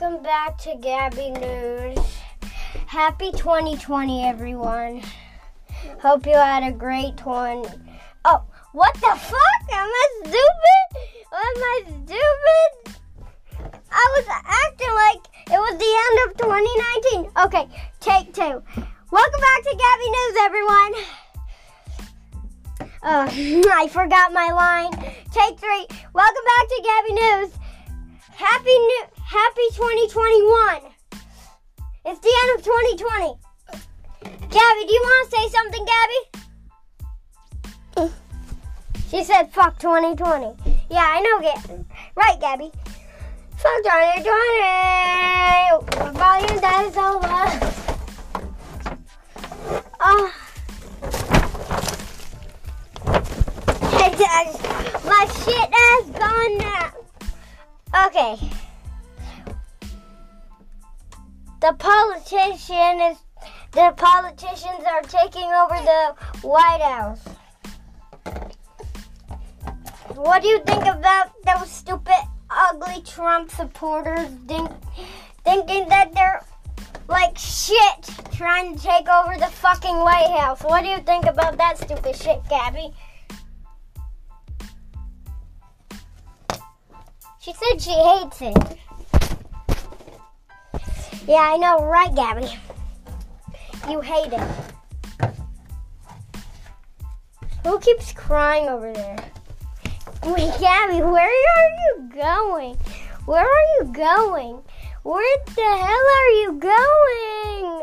Welcome back to Gabby News. Happy 2020, everyone. Hope you had a great one. Oh, what the fuck? Am I stupid? Am I stupid? I was acting like it was the end of 2019. Okay, take two. Welcome back to Gabby News, everyone. Uh, I forgot my line. Take three. Welcome back to Gabby News. Happy new, Happy 2021. It's the end of 2020. Gabby, do you want to say something, Gabby? She said, fuck 2020. Yeah, I know, Gabby. Right, Gabby. Fuck 2020. Volume that is over. Oh. My shit has gone now. Okay. The politician is the politicians are taking over the White House. What do you think about those stupid, ugly Trump supporters think, thinking that they're like shit trying to take over the fucking White House? What do you think about that stupid shit, Gabby? She said she hates it. Yeah, I know, right, Gabby? You hate it. Who keeps crying over there? Wait, Gabby, where are you going? Where are you going? Where the hell are you going?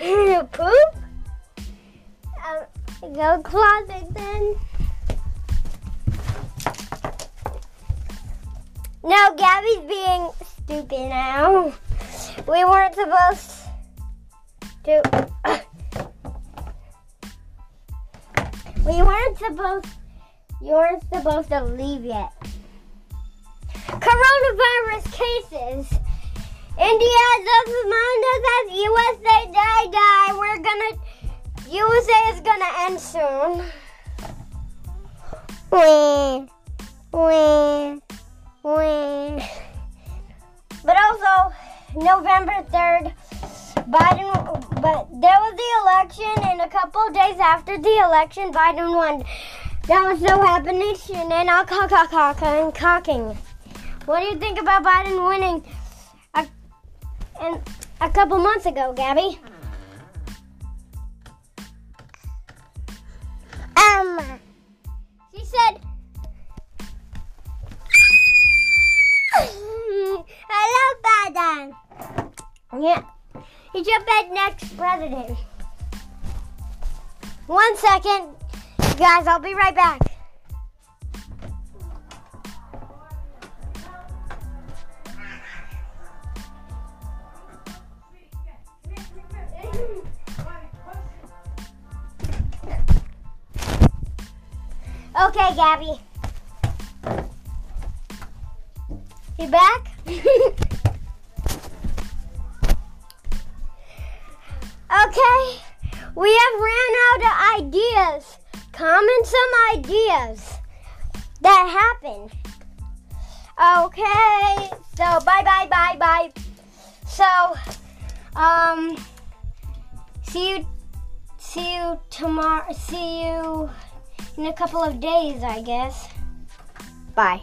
Poop? Uh, go closet then. No, Gabby's being stupid now. We weren't supposed to. we weren't supposed. You weren't supposed to leave yet. Coronavirus cases. India just reminded us USA die die. We're gonna. USA is gonna end soon. Win. Win. November 3rd, Biden, but there was the election, and a couple days after the election, Biden won. That was so happening, and all cock, cock, cock, and cocking. What do you think about Biden winning a, and a couple months ago, Gabby? Yeah, he your be next president. One second, guys, I'll be right back. Okay, Gabby. You back? okay, we have ran out of ideas. Comment some ideas that happened. Okay, so bye bye bye bye. So, um, see you, see you tomorrow. See you in a couple of days, I guess. Bye.